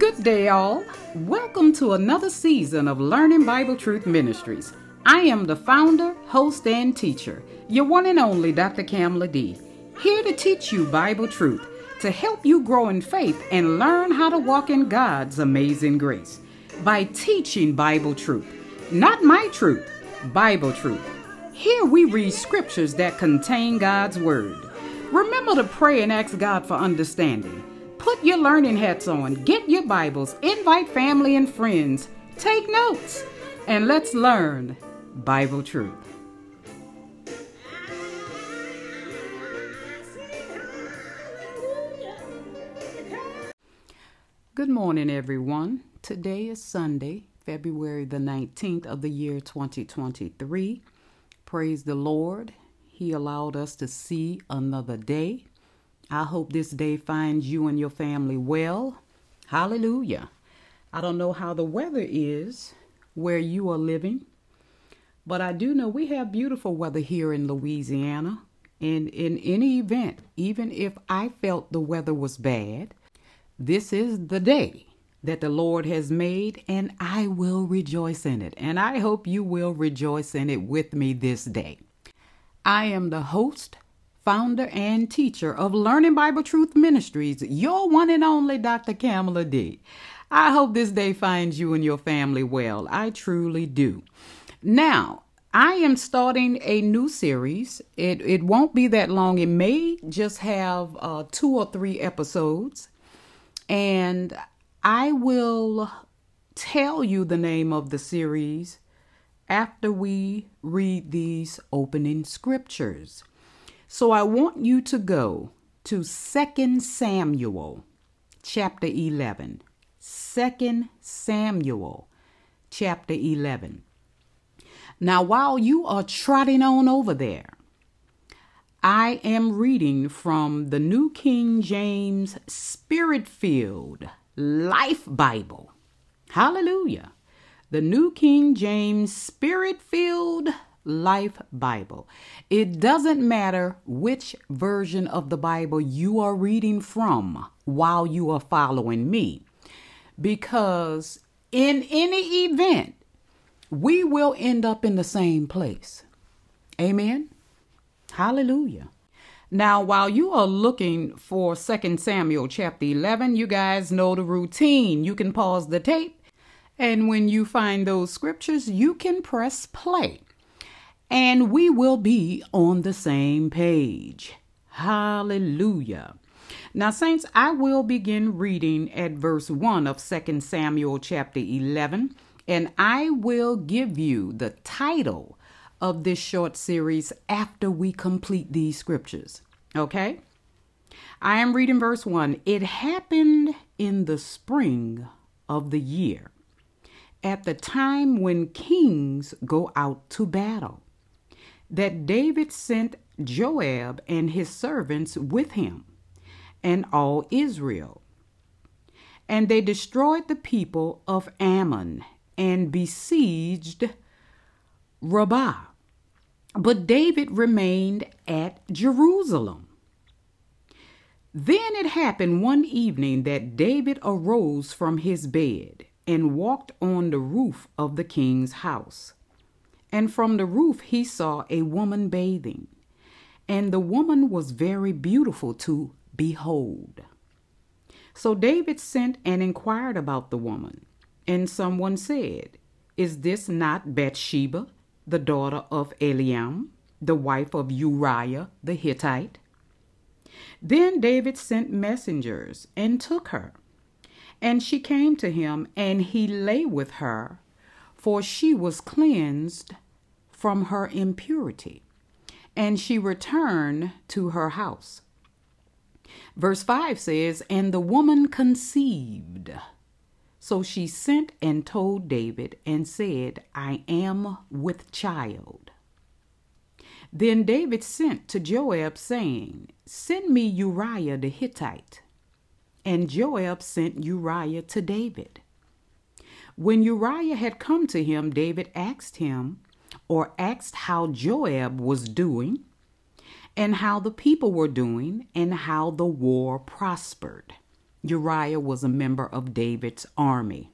Good day, all. Welcome to another season of Learning Bible Truth Ministries. I am the founder, host, and teacher, your one and only Dr. Kamala D, here to teach you Bible truth, to help you grow in faith and learn how to walk in God's amazing grace by teaching Bible truth. Not my truth, Bible truth. Here we read scriptures that contain God's Word. Remember to pray and ask God for understanding. Put your learning hats on, get your Bibles, invite family and friends, take notes, and let's learn Bible truth. Good morning, everyone. Today is Sunday, February the 19th of the year 2023. Praise the Lord. He allowed us to see another day. I hope this day finds you and your family well. Hallelujah. I don't know how the weather is where you are living, but I do know we have beautiful weather here in Louisiana. And in any event, even if I felt the weather was bad, this is the day that the Lord has made, and I will rejoice in it. And I hope you will rejoice in it with me this day. I am the host founder and teacher of Learning Bible Truth Ministries, your one and only Dr. Kamala D. I hope this day finds you and your family well. I truly do. Now, I am starting a new series. It it won't be that long. It may just have uh, two or three episodes, and I will tell you the name of the series after we read these opening scriptures. So I want you to go to 2 Samuel chapter 11. 2 Samuel chapter 11. Now, while you are trotting on over there, I am reading from the New King James Spirit Filled Life Bible. Hallelujah. The New King James Spirit Filled Life Bible. It doesn't matter which version of the Bible you are reading from while you are following me, because in any event, we will end up in the same place. Amen. Hallelujah. Now, while you are looking for 2 Samuel chapter 11, you guys know the routine. You can pause the tape, and when you find those scriptures, you can press play and we will be on the same page. Hallelujah. Now, saints, I will begin reading at verse 1 of 2 Samuel chapter 11, and I will give you the title of this short series after we complete these scriptures. Okay? I am reading verse 1. It happened in the spring of the year, at the time when kings go out to battle that David sent Joab and his servants with him and all Israel. And they destroyed the people of Ammon and besieged Rabbah. But David remained at Jerusalem. Then it happened one evening that David arose from his bed and walked on the roof of the king's house and from the roof he saw a woman bathing. And the woman was very beautiful to behold. So David sent and inquired about the woman. And someone said, Is this not Bathsheba, the daughter of Eliam, the wife of Uriah the Hittite? Then David sent messengers and took her. And she came to him, and he lay with her for she was cleansed from her impurity, and she returned to her house. Verse 5 says, And the woman conceived. So she sent and told David and said, I am with child. Then David sent to Joab, saying, Send me Uriah the Hittite. And Joab sent Uriah to David. When Uriah had come to him, David asked him, or asked how Joab was doing, and how the people were doing, and how the war prospered. Uriah was a member of David's army.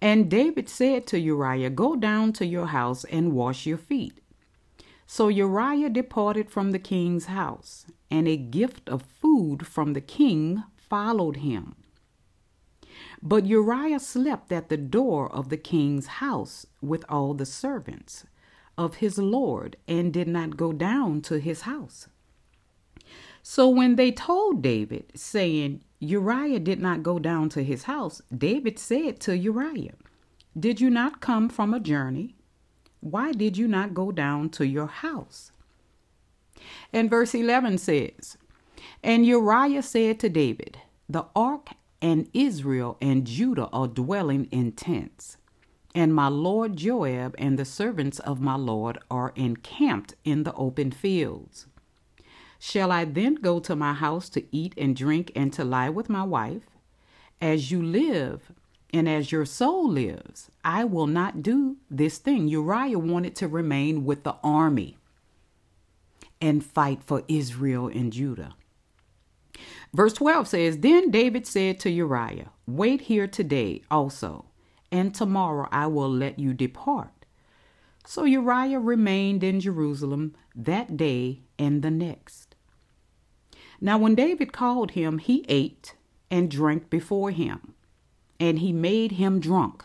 And David said to Uriah, Go down to your house and wash your feet. So Uriah departed from the king's house, and a gift of food from the king followed him. But Uriah slept at the door of the king's house with all the servants of his lord, and did not go down to his house. So when they told David, saying, Uriah did not go down to his house, David said to Uriah, Did you not come from a journey? Why did you not go down to your house? And verse 11 says, And Uriah said to David, The ark and Israel and Judah are dwelling in tents, and my lord Joab and the servants of my lord are encamped in the open fields. Shall I then go to my house to eat and drink and to lie with my wife? As you live, and as your soul lives, I will not do this thing. Uriah wanted to remain with the army and fight for Israel and Judah. Verse 12 says Then David said to Uriah, Wait here today also, and tomorrow I will let you depart. So Uriah remained in Jerusalem that day and the next. Now, when David called him, he ate and drank before him, and he made him drunk.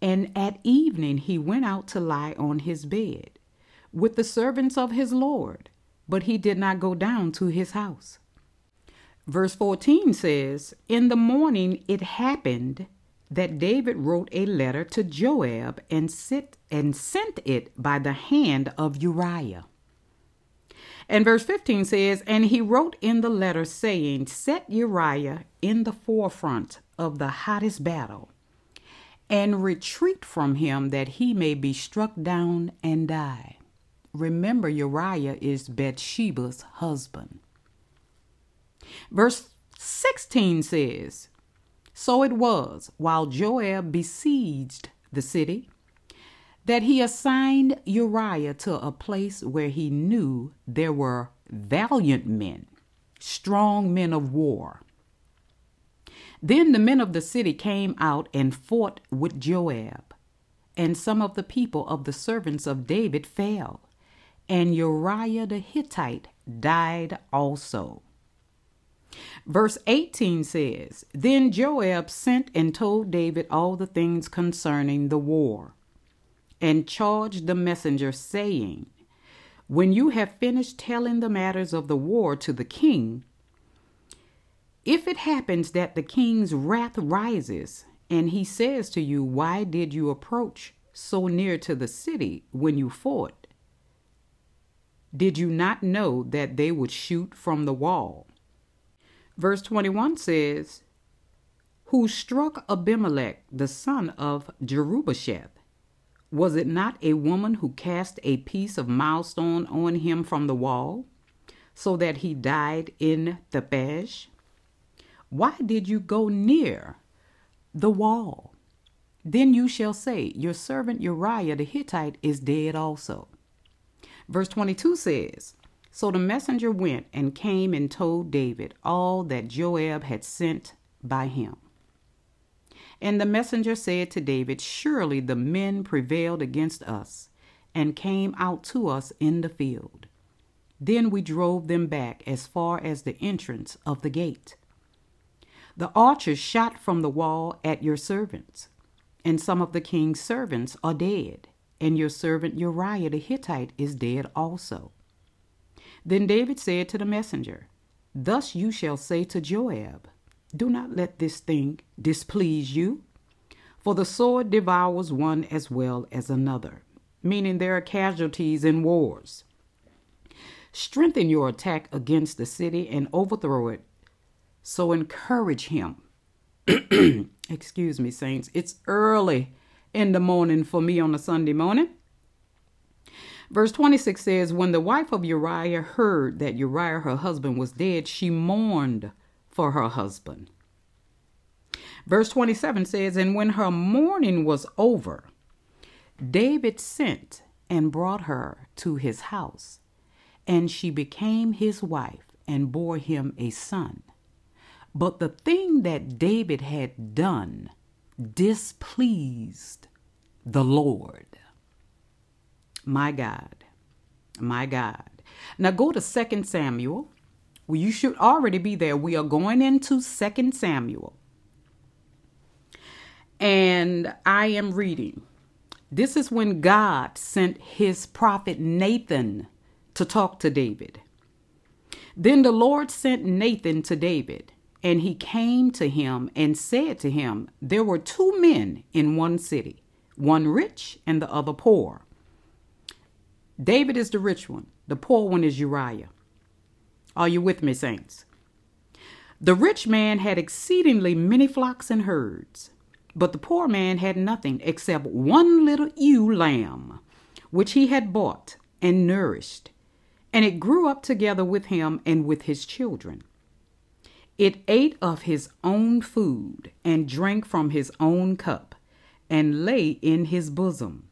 And at evening he went out to lie on his bed with the servants of his Lord, but he did not go down to his house. Verse 14 says, In the morning it happened that David wrote a letter to Joab and, sit, and sent it by the hand of Uriah. And verse 15 says, And he wrote in the letter, saying, Set Uriah in the forefront of the hottest battle, and retreat from him that he may be struck down and die. Remember, Uriah is Bathsheba's husband. Verse 16 says, So it was, while Joab besieged the city, that he assigned Uriah to a place where he knew there were valiant men, strong men of war. Then the men of the city came out and fought with Joab, and some of the people of the servants of David fell, and Uriah the Hittite died also. Verse 18 says Then Joab sent and told David all the things concerning the war and charged the messenger, saying, When you have finished telling the matters of the war to the king, if it happens that the king's wrath rises, and he says to you, Why did you approach so near to the city when you fought? Did you not know that they would shoot from the wall? Verse 21 says, Who struck Abimelech, the son of Jerubbesheth, was it not a woman who cast a piece of milestone on him from the wall, so that he died in Thebez? Why did you go near the wall? Then you shall say, Your servant Uriah the Hittite is dead also. Verse 22 says, So the messenger went and came and told David all that Joab had sent by him. And the messenger said to David, Surely the men prevailed against us and came out to us in the field. Then we drove them back as far as the entrance of the gate. The archers shot from the wall at your servants, and some of the king's servants are dead, and your servant Uriah the Hittite is dead also. Then David said to the messenger, Thus you shall say to Joab, do not let this thing displease you, for the sword devours one as well as another, meaning there are casualties in wars. Strengthen your attack against the city and overthrow it. So encourage him. Excuse me, saints. It's early in the morning for me on a Sunday morning. Verse 26 says, When the wife of Uriah heard that Uriah, her husband, was dead, she mourned for her husband. Verse 27 says, And when her mourning was over, David sent and brought her to his house, and she became his wife and bore him a son. But the thing that David had done displeased the Lord. My God. My God. Now go to 2 Samuel. Well, you should already be there. We are going into 2 Samuel. And I am reading. This is when God sent his prophet Nathan to talk to David. Then the Lord sent Nathan to David, and he came to him and said to him, There were two men in one city, one rich and the other poor. David is the rich one, the poor one is Uriah. Are you with me, saints? The rich man had exceedingly many flocks and herds, but the poor man had nothing except one little ewe lamb, which he had bought and nourished, and it grew up together with him and with his children. It ate of his own food and drank from his own cup and lay in his bosom,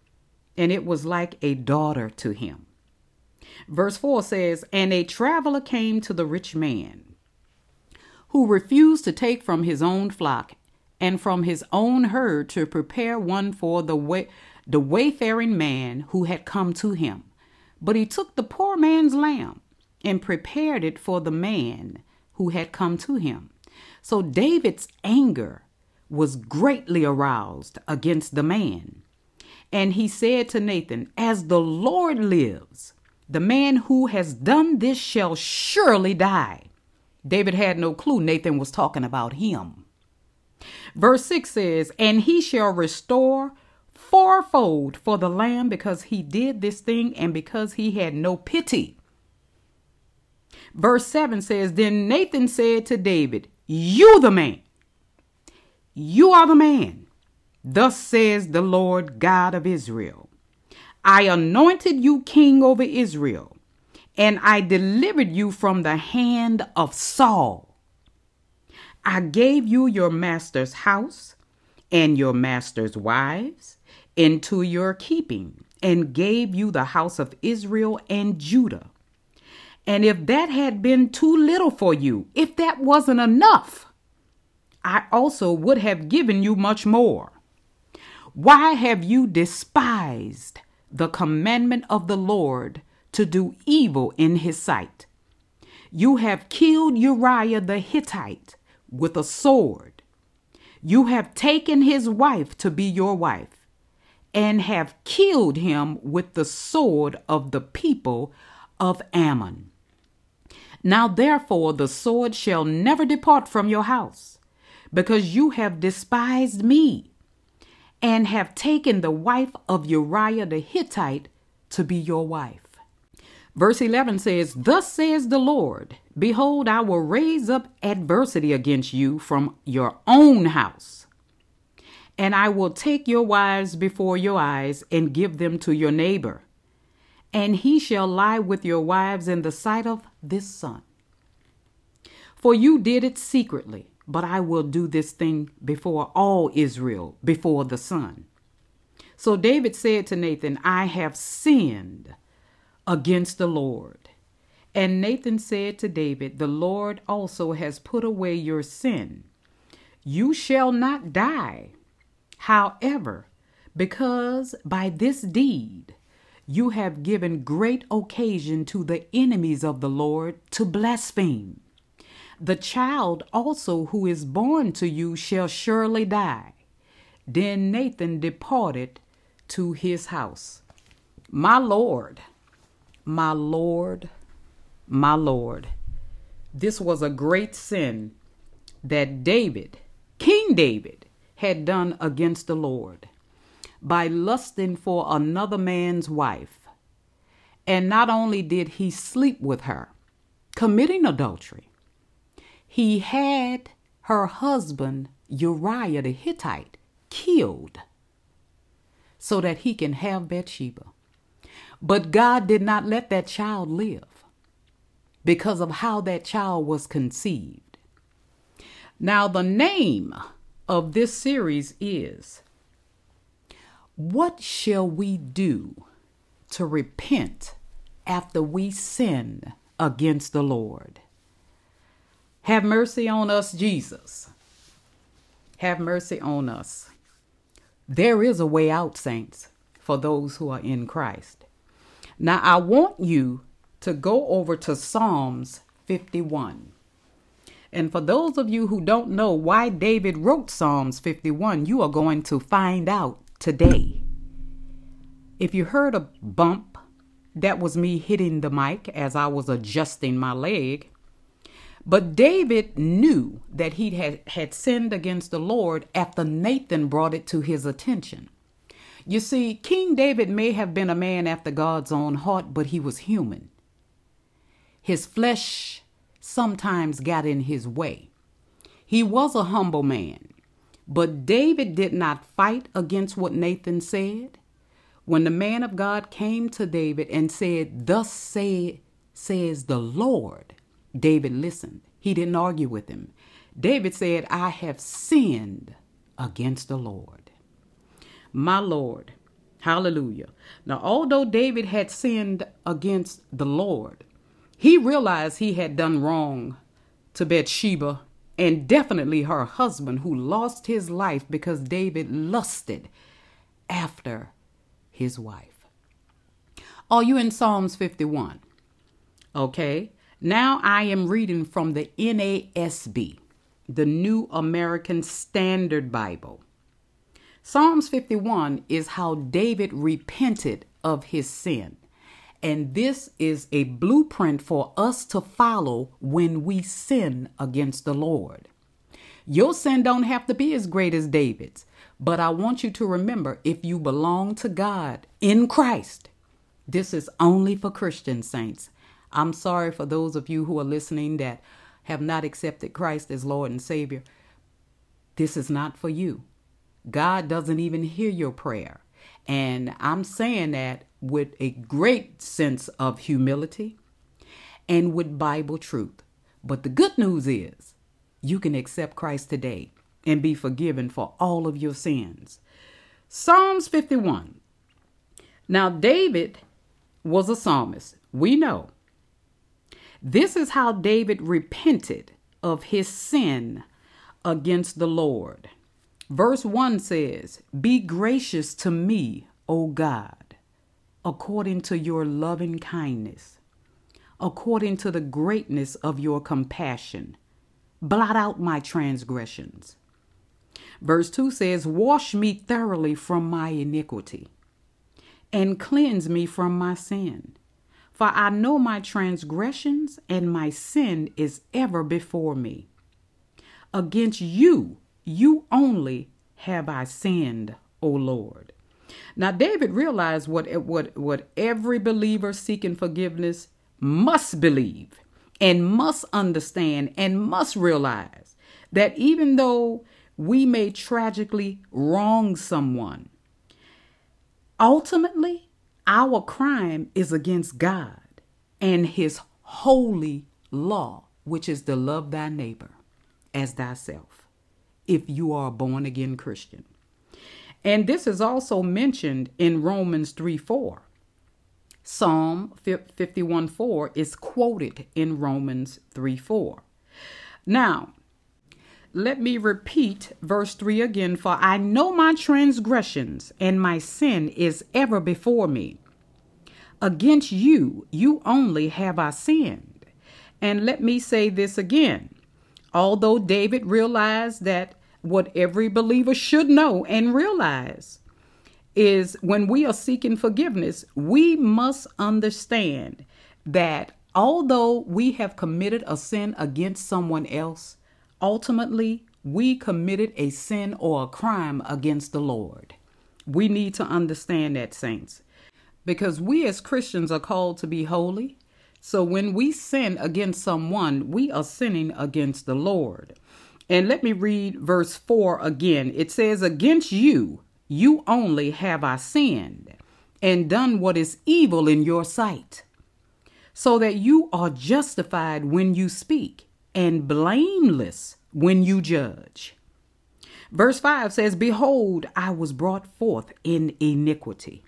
and it was like a daughter to him. Verse 4 says, And a traveler came to the rich man, who refused to take from his own flock and from his own herd to prepare one for the way the wayfaring man who had come to him. But he took the poor man's lamb and prepared it for the man who had come to him. So David's anger was greatly aroused against the man. And he said to Nathan, As the Lord lives, the man who has done this shall surely die. David had no clue Nathan was talking about him. Verse 6 says, And he shall restore fourfold for the lamb because he did this thing and because he had no pity. Verse 7 says, Then Nathan said to David, You the man. You are the man. Thus says the Lord God of Israel I anointed you king over Israel, and I delivered you from the hand of Saul. I gave you your master's house and your master's wives into your keeping, and gave you the house of Israel and Judah. And if that had been too little for you, if that wasn't enough, I also would have given you much more. Why have you despised the commandment of the Lord to do evil in his sight? You have killed Uriah the Hittite with a sword. You have taken his wife to be your wife and have killed him with the sword of the people of Ammon. Now therefore the sword shall never depart from your house, because you have despised me, and have taken the wife of Uriah the Hittite to be your wife. Verse 11 says, Thus says the Lord, Behold, I will raise up adversity against you from your own house and I will take your wives before your eyes and give them to your neighbor. And he shall lie with your wives in the sight of this son. For you did it secretly, but I will do this thing before all Israel, before the sun. So David said to Nathan, I have sinned against the Lord. And Nathan said to David, The Lord also has put away your sin. You shall not die. However, because by this deed you have given great occasion to the enemies of the Lord to blaspheme, the child also who is born to you shall surely die. Then Nathan departed to his house. My Lord, my Lord, my Lord, this was a great sin that David, King David, had done against the Lord by lusting for another man's wife. And not only did he sleep with her, committing adultery, he had her husband Uriah the Hittite killed so that he can have Bathsheba. But God did not let that child live because of how that child was conceived. Now, the name of this series is What shall we do to repent after we sin against the Lord? Have mercy on us, Jesus. Have mercy on us. There is a way out, saints, for those who are in Christ. Now, I want you to go over to Psalms 51. And for those of you who don't know why David wrote Psalms 51, you are going to find out today. If you heard a bump, that was me hitting the mic as I was adjusting my leg. But David knew that he had, had sinned against the Lord after Nathan brought it to his attention. You see, King David may have been a man after God's own heart, but he was human. His flesh sometimes got in his way. He was a humble man, but David did not fight against what Nathan said. When the man of God came to David and said, Thus say, says the Lord, David listened. He didn't argue with him. David said, I have sinned against the Lord. My Lord. Hallelujah. Now, although David had sinned against the Lord, he realized he had done wrong to Bathsheba and definitely her husband, who lost his life because David lusted after his wife. Are you in Psalms 51? Okay. Now I am reading from the NASB, the New American Standard Bible. Psalms 51 is how David repented of his sin. And this is a blueprint for us to follow when we sin against the Lord. Your sin don't have to be as great as David's, but I want you to remember if you belong to God in Christ, this is only for Christian saints. I'm sorry for those of you who are listening that have not accepted Christ as Lord and Savior. This is not for you. God doesn't even hear your prayer. And I'm saying that with a great sense of humility and with Bible truth. But the good news is you can accept Christ today and be forgiven for all of your sins. Psalms 51. Now, David was a psalmist. We know. This is how David repented of his sin against the Lord. Verse 1 says, Be gracious to me, O God according to your loving kindness, according to the greatness of your compassion. Blot out my transgressions. Verse 2 says, Wash me thoroughly from my iniquity and cleanse me from my sin. For I know my transgressions and my sin is ever before me. Against you, you only have I sinned, O Lord. Now, David realized what, what, what every believer seeking forgiveness must believe and must understand and must realize that even though we may tragically wrong someone, ultimately our crime is against God and his holy law, which is to love thy neighbor as thyself, if you are a born again Christian. And this is also mentioned in Romans 3 4. Psalm 51 4 is quoted in Romans 3 4. Now, let me repeat verse 3 again. For I know my transgressions, and my sin is ever before me. Against you, you only have I sinned. And let me say this again. Although David realized that what every believer should know and realize is when we are seeking forgiveness, we must understand that although we have committed a sin against someone else, ultimately we committed a sin or a crime against the Lord. We need to understand that, saints, because we as Christians are called to be holy. So when we sin against someone, we are sinning against the Lord. And let me read verse 4 again. It says, Against you, you only have I sinned and done what is evil in your sight, so that you are justified when you speak and blameless when you judge. Verse 5 says, Behold, I was brought forth in iniquity,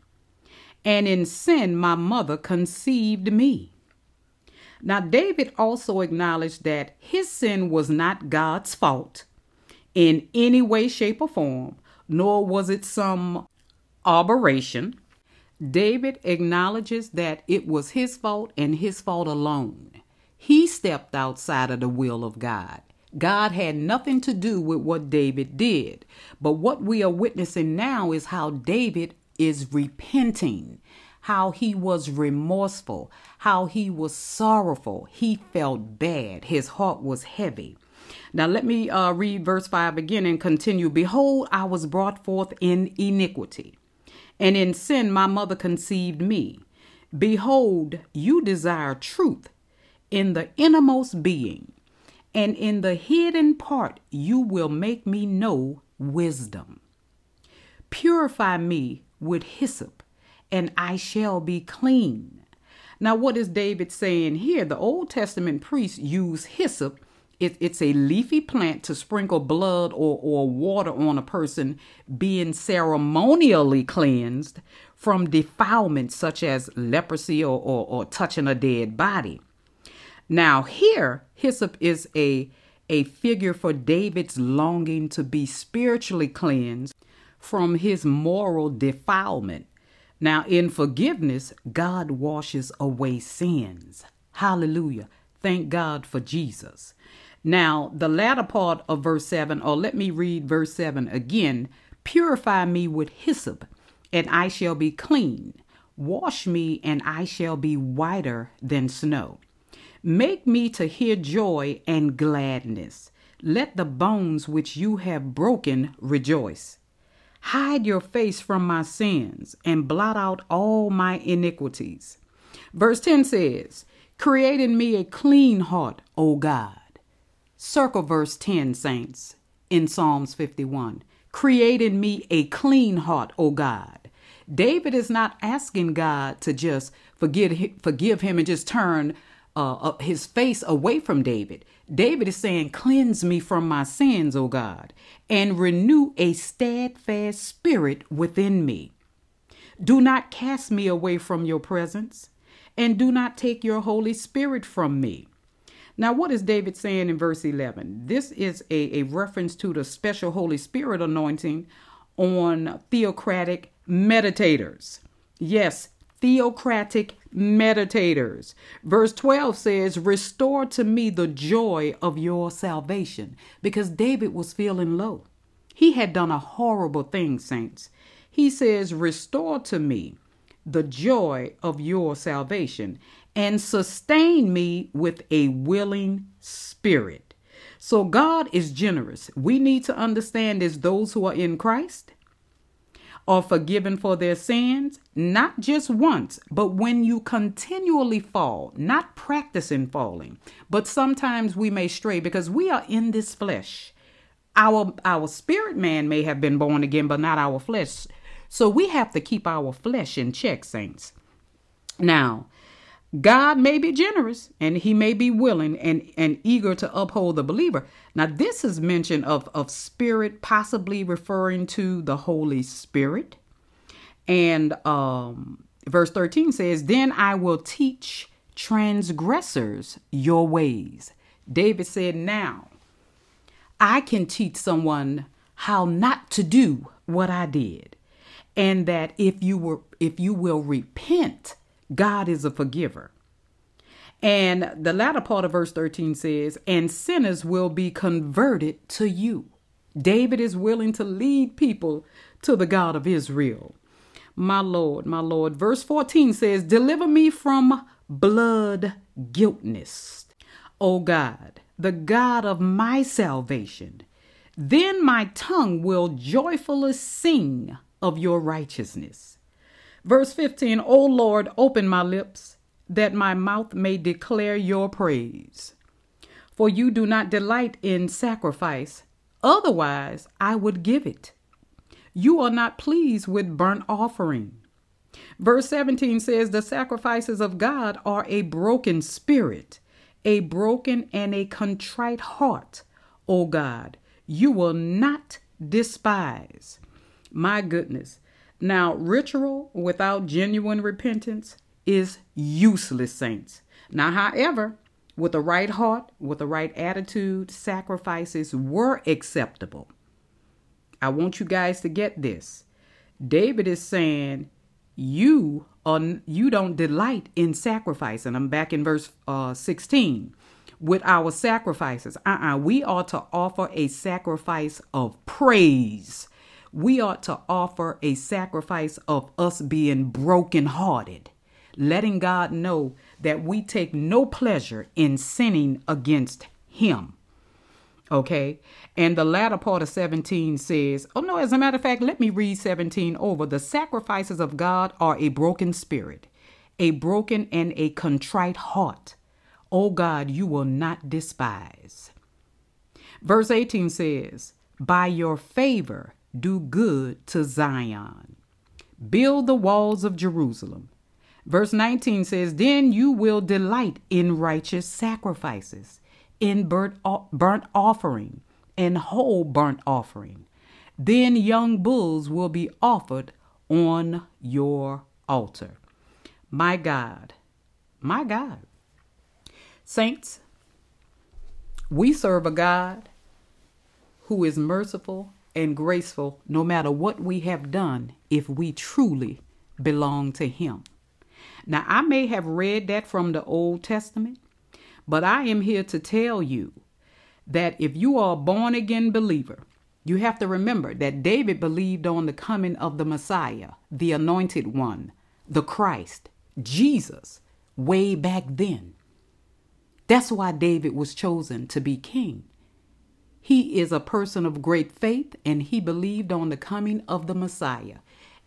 and in sin my mother conceived me. Now, David also acknowledged that his sin was not God's fault in any way, shape, or form, nor was it some aberration. David acknowledges that it was his fault and his fault alone. He stepped outside of the will of God. God had nothing to do with what David did. But what we are witnessing now is how David is repenting, how he was remorseful, how he was sorrowful. He felt bad. His heart was heavy. Now, let me uh, read verse 5 again and continue. Behold, I was brought forth in iniquity, and in sin my mother conceived me. Behold, you desire truth in the innermost being and in the hidden part you will make me know wisdom. Purify me with hyssop, and I shall be clean. Now, what is David saying here? The Old Testament priests use hyssop. It, it's a leafy plant to sprinkle blood or, or water on a person being ceremonially cleansed from defilements such as leprosy or, or, or touching a dead body. Now, here, hyssop is a, a figure for David's longing to be spiritually cleansed from his moral defilement. Now, in forgiveness, God washes away sins. Hallelujah. Thank God for Jesus. Now, the latter part of verse 7, or let me read verse 7 again Purify me with hyssop, and I shall be clean. Wash me, and I shall be whiter than snow. Make me to hear joy and gladness. Let the bones which you have broken rejoice. Hide your face from my sins and blot out all my iniquities. Verse 10 says, Create in me a clean heart, O God. Circle verse 10, saints, in Psalms 51. Create in me a clean heart, O God. David is not asking God to just forgive, forgive him and just turn uh, uh, his face away from David. David is saying, Cleanse me from my sins, O God, and renew a steadfast spirit within me. Do not cast me away from your presence, and do not take your Holy Spirit from me. Now, what is David saying in verse 11? This is a, a reference to the special Holy Spirit anointing on theocratic meditators. Yes, theocratic meditators. Verse 12 says, Restore to me the joy of your salvation. Because David was feeling low. He had done a horrible thing, saints. He says, Restore to me the joy of your salvation and sustain me with a willing spirit. So God is generous. We need to understand as those who are in Christ are forgiven for their sins, not just once, but when you continually fall, not practicing falling, but sometimes we may stray because we are in this flesh. Our our spirit man may have been born again, but not our flesh. So we have to keep our flesh in check, saints. Now, God may be generous and he may be willing and, and eager to uphold the believer. Now, this is mention of, of spirit, possibly referring to the Holy Spirit. And um, verse 13 says, Then I will teach transgressors your ways. David said, Now I can teach someone how not to do what I did. And that if you were if you will repent, God is a forgiver. And the latter part of verse 13 says, And sinners will be converted to you. David is willing to lead people to the God of Israel. My Lord, my Lord. Verse 14 says, Deliver me from blood guiltness, O God, the God of my salvation. Then my tongue will joyfully sing of your righteousness. Verse 15, O Lord, open my lips, that my mouth may declare your praise. For you do not delight in sacrifice, otherwise I would give it. You are not pleased with burnt offering. Verse 17 says, The sacrifices of God are a broken spirit, a broken and a contrite heart, O God, you will not despise. My goodness. Now, ritual without genuine repentance is useless, saints. Now, however, with a right heart, with a right attitude, sacrifices were acceptable. I want you guys to get this. David is saying, You are, you don't delight in sacrifice. And I'm back in verse uh, 16. With our sacrifices, uh-uh, we are to offer a sacrifice of praise. We ought to offer a sacrifice of us being brokenhearted, letting God know that we take no pleasure in sinning against Him. Okay. And the latter part of 17 says, Oh, no, as a matter of fact, let me read 17 over. The sacrifices of God are a broken spirit, a broken and a contrite heart. Oh, God, you will not despise. Verse 18 says, By your favor, do good to Zion. Build the walls of Jerusalem. Verse 19 says, Then you will delight in righteous sacrifices in burnt, burnt offering and whole burnt offering. Then young bulls will be offered on your altar. My God, my God. Saints, we serve a God who is merciful and graceful no matter what we have done if we truly belong to Him. Now, I may have read that from the Old Testament, but I am here to tell you that if you are a born again believer, you have to remember that David believed on the coming of the Messiah, the anointed one, the Christ, Jesus, way back then. That's why David was chosen to be king. He is a person of great faith and he believed on the coming of the Messiah.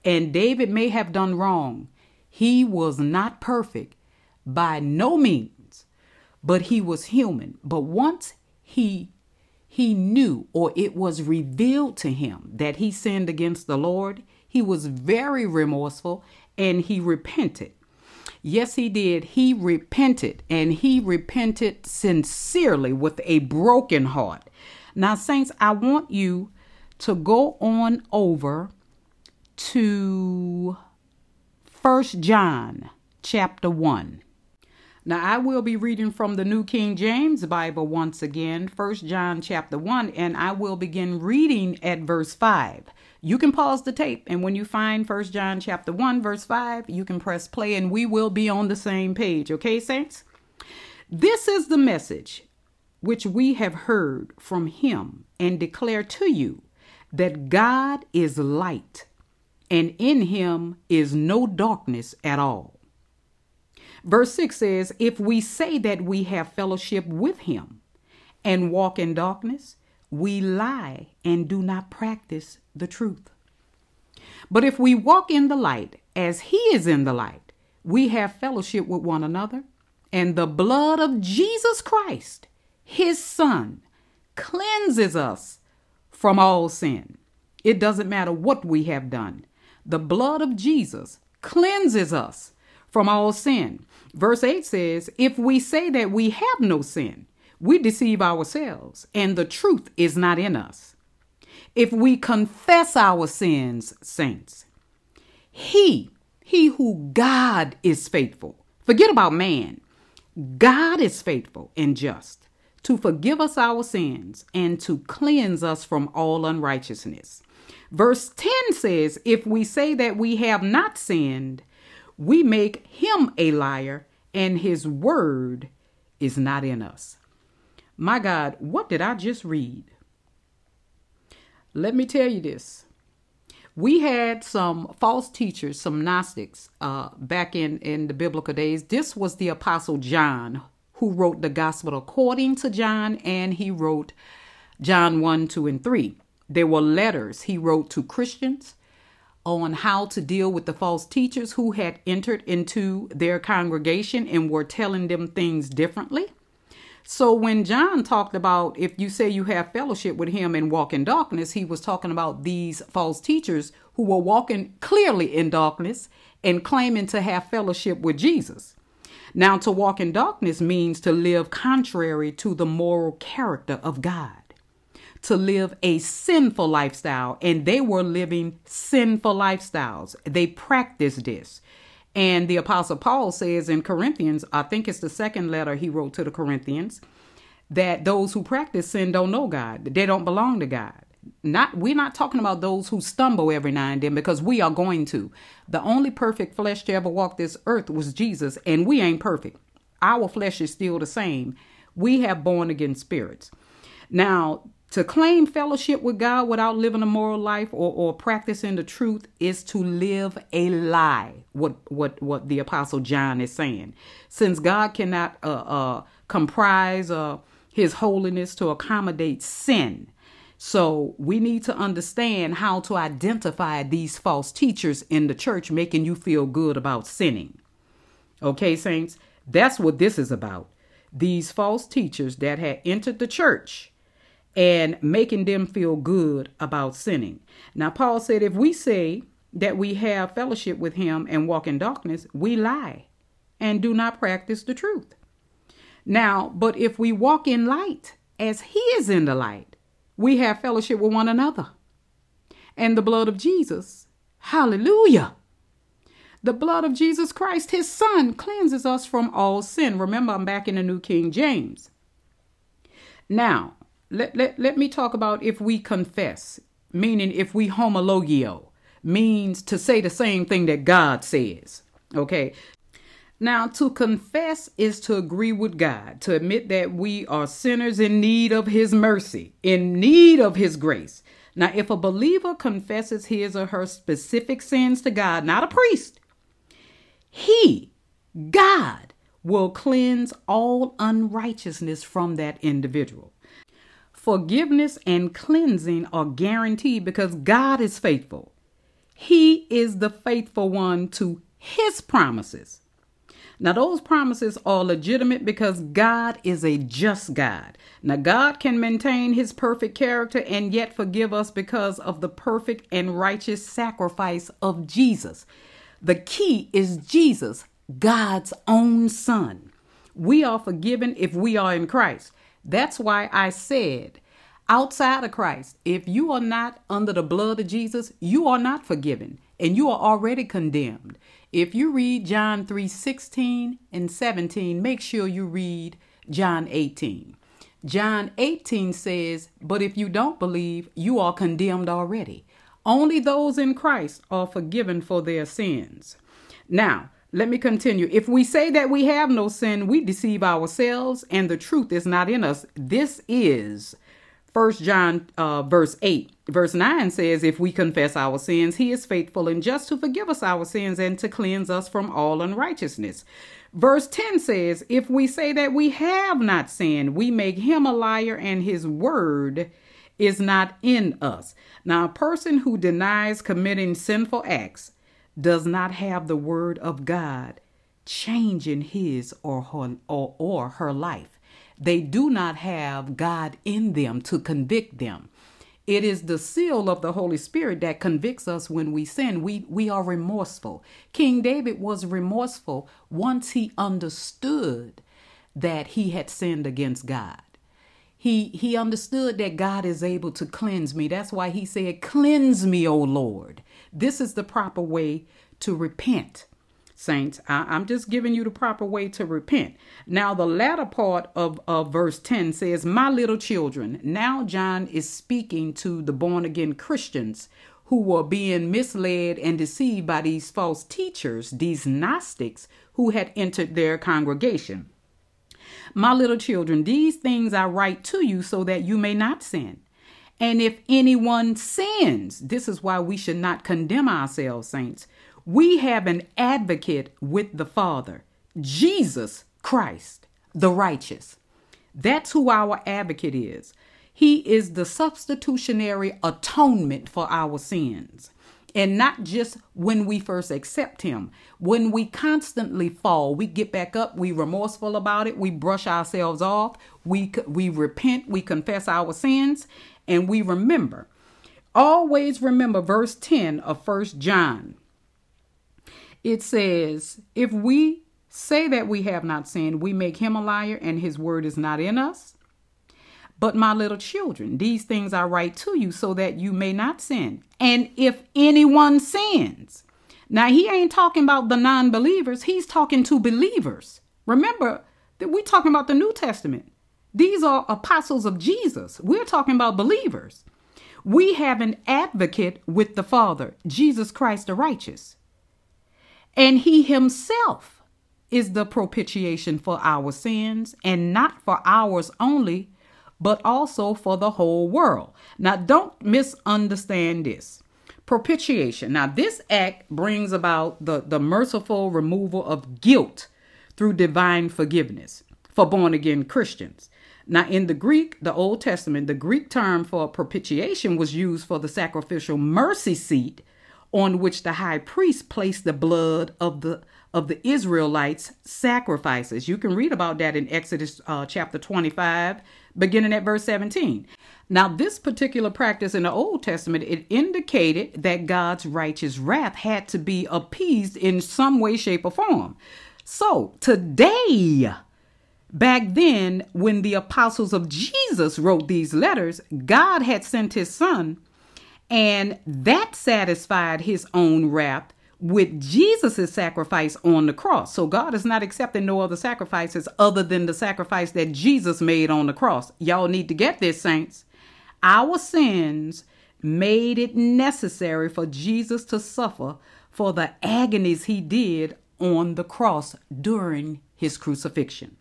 And David may have done wrong. He was not perfect by no means but he was human. But once he he knew or it was revealed to him that he sinned against the Lord, he was very remorseful and he repented. Yes, he did. He repented and he repented sincerely with a broken heart. Now, saints, I want you to go on over to First John chapter 1. Now I will be reading from the New King James Bible once again, First John chapter 1, and I will begin reading at verse 5. You can pause the tape and when you find First John chapter 1 verse 5, you can press play and we will be on the same page, okay saints? This is the message which we have heard from him and declare to you that God is light and in him is no darkness at all. Verse 6 says, If we say that we have fellowship with him and walk in darkness, we lie and do not practice the truth. But if we walk in the light as he is in the light, we have fellowship with one another, and the blood of Jesus Christ, his son, cleanses us from all sin. It doesn't matter what we have done. The blood of Jesus cleanses us from all sin. Verse 8 says, If we say that we have no sin, we deceive ourselves, and the truth is not in us. If we confess our sins, saints, He, He who God is faithful, forget about man, God is faithful and just to forgive us our sins and to cleanse us from all unrighteousness. Verse 10 says, If we say that we have not sinned, we make him a liar and his word is not in us. My God, what did I just read? Let me tell you this. We had some false teachers, some Gnostics, uh, back in, in the biblical days. This was the Apostle John who wrote the Gospel according to John, and he wrote John 1, 2, and 3. There were letters he wrote to Christians on how to deal with the false teachers who had entered into their congregation and were telling them things differently. So when John talked about if you say you have fellowship with him and walk in darkness, he was talking about these false teachers who were walking clearly in darkness and claiming to have fellowship with Jesus. Now, to walk in darkness means to live contrary to the moral character of God to live a sinful lifestyle, and they were living sinful lifestyles. They practiced this. And the Apostle Paul says in Corinthians, I think it's the second letter he wrote to the Corinthians, that those who practice sin don't know God. They don't belong to God. Not we're not talking about those who stumble every now and then because we are going to. The only perfect flesh to ever walk this earth was Jesus, and we ain't perfect. Our flesh is still the same. We have born again spirits. Now, to claim fellowship with God without living a moral life or, or practicing the truth is to live a lie. What what what the apostle John is saying, since God cannot uh, uh, comprise uh, His holiness to accommodate sin, so we need to understand how to identify these false teachers in the church, making you feel good about sinning. Okay, saints, that's what this is about. These false teachers that had entered the church and making them feel good about sinning. Now, Paul said, if we say that we have fellowship with him and walk in darkness, we lie and do not practice the truth. Now, but if we walk in light as he is in the light, we have fellowship with one another. And the blood of Jesus, hallelujah. The blood of Jesus Christ, his son, cleanses us from all sin. Remember, I'm back in the New King James. Now, let, let, let me talk about if we confess, meaning if we homologeo, means to say the same thing that God says. Okay. Now, to confess is to agree with God, to admit that we are sinners in need of His mercy, in need of His grace. Now, if a believer confesses his or her specific sins to God, not a priest, He, God, will cleanse all unrighteousness from that individual. Forgiveness and cleansing are guaranteed because God is faithful. He is the faithful one to his promises. Now, those promises are legitimate because God is a just God. Now, God can maintain his perfect character and yet forgive us because of the perfect and righteous sacrifice of Jesus. The key is Jesus, God's own Son. We are forgiven if we are in Christ. That's why I said, outside of Christ, if you are not under the blood of Jesus, you are not forgiven and you are already condemned. If you read John 3 16 and 17, make sure you read John 18. John 18 says, But if you don't believe, you are condemned already. Only those in Christ are forgiven for their sins. Now, let me continue. If we say that we have no sin, we deceive ourselves and the truth is not in us. This is First John uh, verse 8. Verse 9 says, If we confess our sins, he is faithful and just to forgive us our sins and to cleanse us from all unrighteousness. Verse 10 says, If we say that we have not sinned, we make him a liar and his word is not in us. Now, a person who denies committing sinful acts does not have the word of God changing his or her, or, or her life. They do not have God in them to convict them. It is the seal of the Holy Spirit that convicts us when we sin. We, we are remorseful. King David was remorseful once he understood that he had sinned against God. He, he understood that God is able to cleanse me. That's why he said, Cleanse me, O Lord. This is the proper way to repent, saints. I, am just giving you the proper way to repent. Now, the latter part of, of verse 10 says, My little children. Now, John is speaking to the born again Christians who were being misled and deceived by these false teachers, these Gnostics who had entered their congregation. My little children, these things I write to you so that you may not sin. And if anyone sins, this is why we should not condemn ourselves, saints. We have an advocate with the Father, Jesus Christ, the righteous. That's who our advocate is. He is the substitutionary atonement for our sins. And not just when we first accept Him. When we constantly fall, we get back up, we remorseful about it, we brush ourselves off, we, we repent, we confess our sins, and we remember. Always remember verse 10 of First John. It says, If we say that we have not sinned, we make him a liar, and his word is not in us. But my little children, these things I write to you so that you may not sin. And if anyone sins, Now, he ain't talking about the non believers, he's talking to believers. Remember that we're talking about the New Testament. These are apostles of Jesus. We're talking about believers. We have an advocate with the Father, Jesus Christ the righteous. And he himself is the propitiation for our sins, and not for ours only, but also for the whole world. Now, don't misunderstand this. Propitiation. Now, this act brings about the, the merciful removal of guilt through divine forgiveness for born again Christians. Now, in the Greek, the Old Testament, the Greek term for propitiation was used for the sacrificial mercy seat on which the high priest placed the blood of the of the Israelites' sacrifices. You can read about that in Exodus uh, chapter 25, beginning at verse 17. Now, this particular practice in the Old Testament, it indicated that God's righteous wrath had to be appeased in some way, shape, or form. So, today, back then, when the apostles of Jesus wrote these letters, God had sent his son, and that satisfied his own wrath with Jesus' sacrifice on the cross. So God is not accepting no other sacrifices other than the sacrifice that Jesus made on the cross. Y'all need to get this, saints. Our sins made it necessary for Jesus to suffer for the agonies he did on the cross during his crucifixion.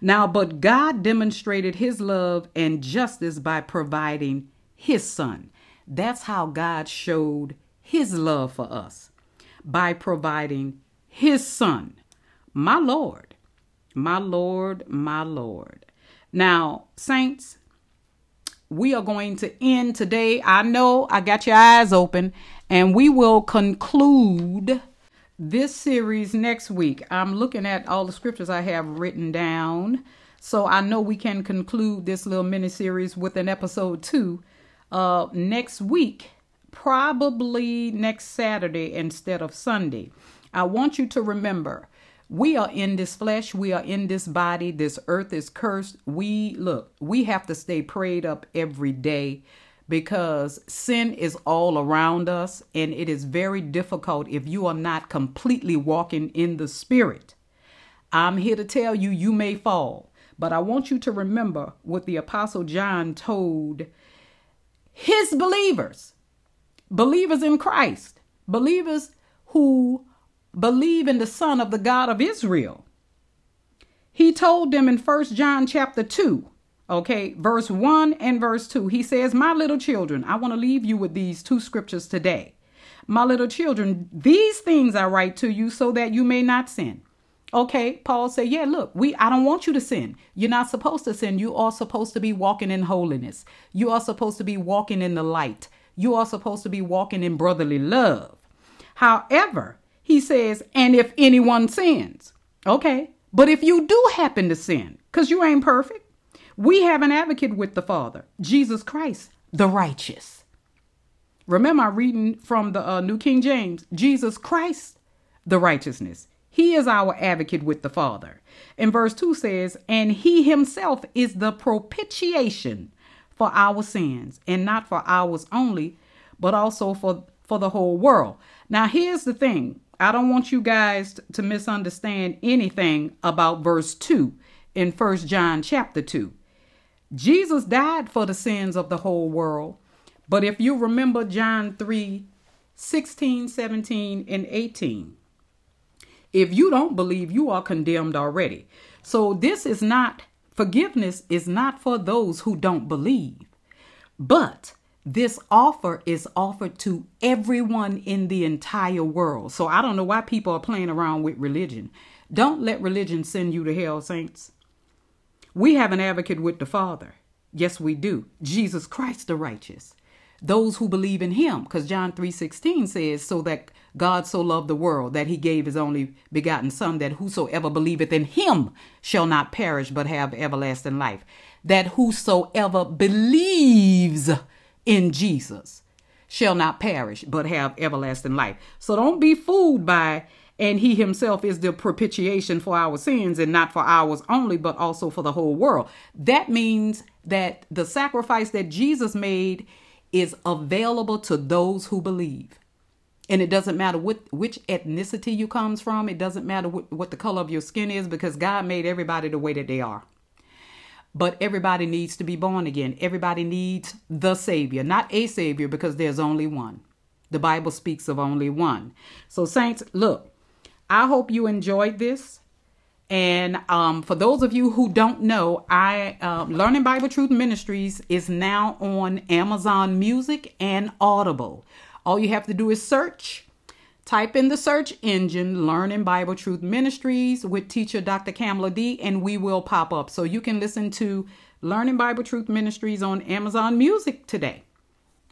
Now, but God demonstrated his love and justice by providing his son. That's how God showed his love for us by providing his son, my Lord, my Lord, my Lord. Now, saints, we are going to end today. I know I got your eyes open, and we will conclude this series next week. I'm looking at all the scriptures I have written down. So I know we can conclude this little mini series with an episode two uh, next week probably next Saturday instead of Sunday. I want you to remember we are in this flesh, we are in this body, this earth is cursed. We look, we have to stay prayed up every day because sin is all around us and it is very difficult if you are not completely walking in the spirit. I'm here to tell you, you may fall, but I want you to remember what the Apostle John told his believers believers in Christ, believers who believe in the Son of the God of Israel. He told them in First John chapter 2, okay, verse 1 and verse 2. He says, My little children, I want to leave you with these two scriptures today. My little children, these things I write to you so that you may not sin. Okay, Paul said, Yeah, look, we I don't want you to sin. You're not supposed to sin. You are supposed to be walking in holiness. You are supposed to be walking in the light. You are supposed to be walking in brotherly love. However, he says, and if anyone sins, okay, but if you do happen to sin, because you ain't perfect, we have an advocate with the Father, Jesus Christ, the righteous. Remember, I'm reading from the uh, New King James Jesus Christ, the righteousness. He is our advocate with the Father. And verse 2 says, And he himself is the propitiation for our sins, and not for ours only, but also for, for the whole world. Now, here's the thing I don't want you guys to misunderstand anything about verse 2 in First John chapter 2. Jesus died for the sins of the whole world. But if you remember John 3 16, 17, and 18, if you don't believe, you are condemned already. So this is not Forgiveness is not for those who don't believe, but this offer is offered to everyone in the entire world. So I don't know why people are playing around with religion. Don't let religion send you to hell, saints. We have an advocate with the Father. Yes, we do. Jesus Christ the righteous. Those who believe in him, because John 3:16 says, so that God so loved the world that he gave his only begotten Son, that whosoever believeth in him shall not perish but have everlasting life. That whosoever believes in Jesus shall not perish but have everlasting life. So don't be fooled by, and he himself is the propitiation for our sins and not for ours only, but also for the whole world. That means that the sacrifice that Jesus made is available to those who believe. And it doesn't matter what which ethnicity you comes from. It doesn't matter what, what the color of your skin is because God made everybody the way that they are. But everybody needs to be born again. Everybody needs the Savior, not a Savior because there's only one. The Bible speaks of only one. So, Saints, look, I hope you enjoyed this. And um, for those of you who don't know, I uh, Learning Bible Truth Ministries is now on Amazon Music and Audible. All you have to do is search. Type in the search engine Learning Bible Truth Ministries with teacher Dr. Kamala D, and we will pop up. So you can listen to Learning Bible Truth Ministries on Amazon Music today.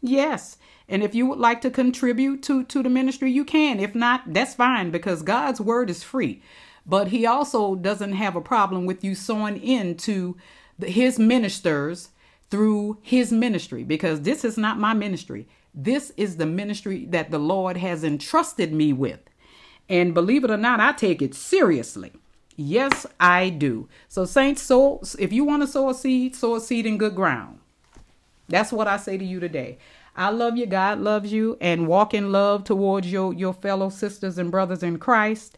Yes. And if you would like to contribute to, to the ministry, you can. If not, that's fine because God's word is free. But He also doesn't have a problem with you sowing into the, His ministers through His ministry because this is not my ministry. This is the ministry that the Lord has entrusted me with. And believe it or not, I take it seriously. Yes, I do. So, saints, so if you want to sow a seed, sow a seed in good ground. That's what I say to you today. I love you, God loves you, and walk in love towards your, your fellow sisters and brothers in Christ.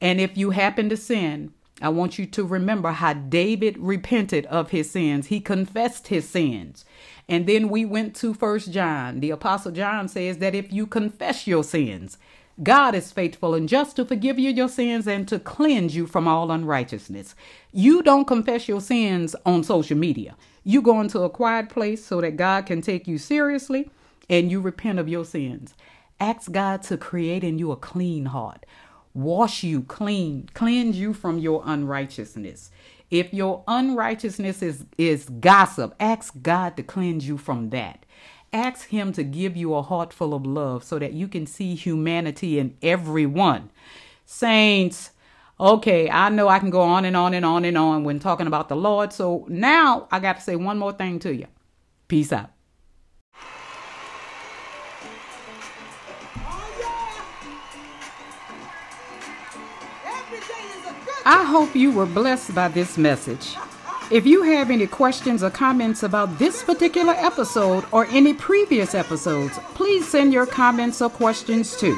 And if you happen to sin, I want you to remember how David repented of his sins. He confessed his sins. And then we went to First John. The Apostle John says that if you confess your sins, God is faithful and just to forgive you your sins and to cleanse you from all unrighteousness. You don't confess your sins on social media. You go into a quiet place so that God can take you seriously and you repent of your sins. Ask God to create in you a clean heart, wash you clean, cleanse you from your unrighteousness. If your unrighteousness is, is gossip, ask God to cleanse you from that. Ask Him to give you a heart full of love so that you can see humanity in everyone. Saints, okay, I know I can go on and on and on and on when talking about the Lord. So now I got to say one more thing to you. Peace out. I hope you were blessed by this message. If you have any questions or comments about this particular episode or any previous episodes, please send your comments or questions to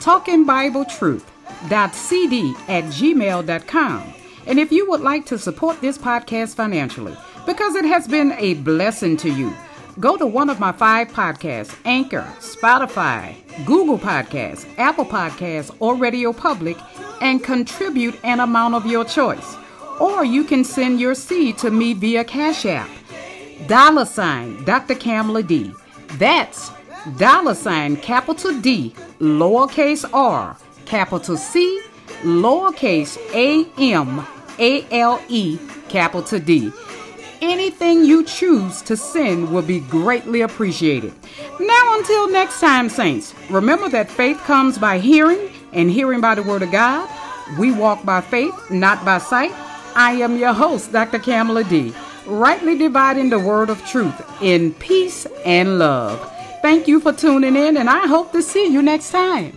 talkingbibletruth.cd at gmail.com. And if you would like to support this podcast financially, because it has been a blessing to you, go to one of my five podcasts Anchor, Spotify, Google Podcasts, Apple Podcasts, or Radio Public and contribute an amount of your choice. Or you can send your seed to me via Cash App. Dollar sign Dr. Kamala D. That's dollar sign capital D, lowercase r, capital C, lowercase a m a l e, capital D. Anything you choose to send will be greatly appreciated. Now, until next time, Saints, remember that faith comes by hearing and hearing by the Word of God. We walk by faith, not by sight. I am your host, Dr. Kamala D., rightly dividing the Word of truth in peace and love. Thank you for tuning in, and I hope to see you next time.